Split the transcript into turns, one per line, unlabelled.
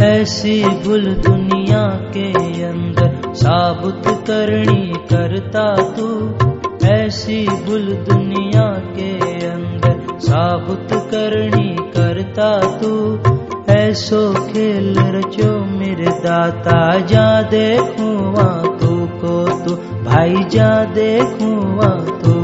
ऐसी भूल दुनिया के अंदर साबुत करनी करता तू। ऐसी भूल दुनिया के अंदर साबुत करनी करता तू। ऐसो खेल रचो मेरे दाता, जा देखूँ तू को तू, भाई जा देखूँ तू।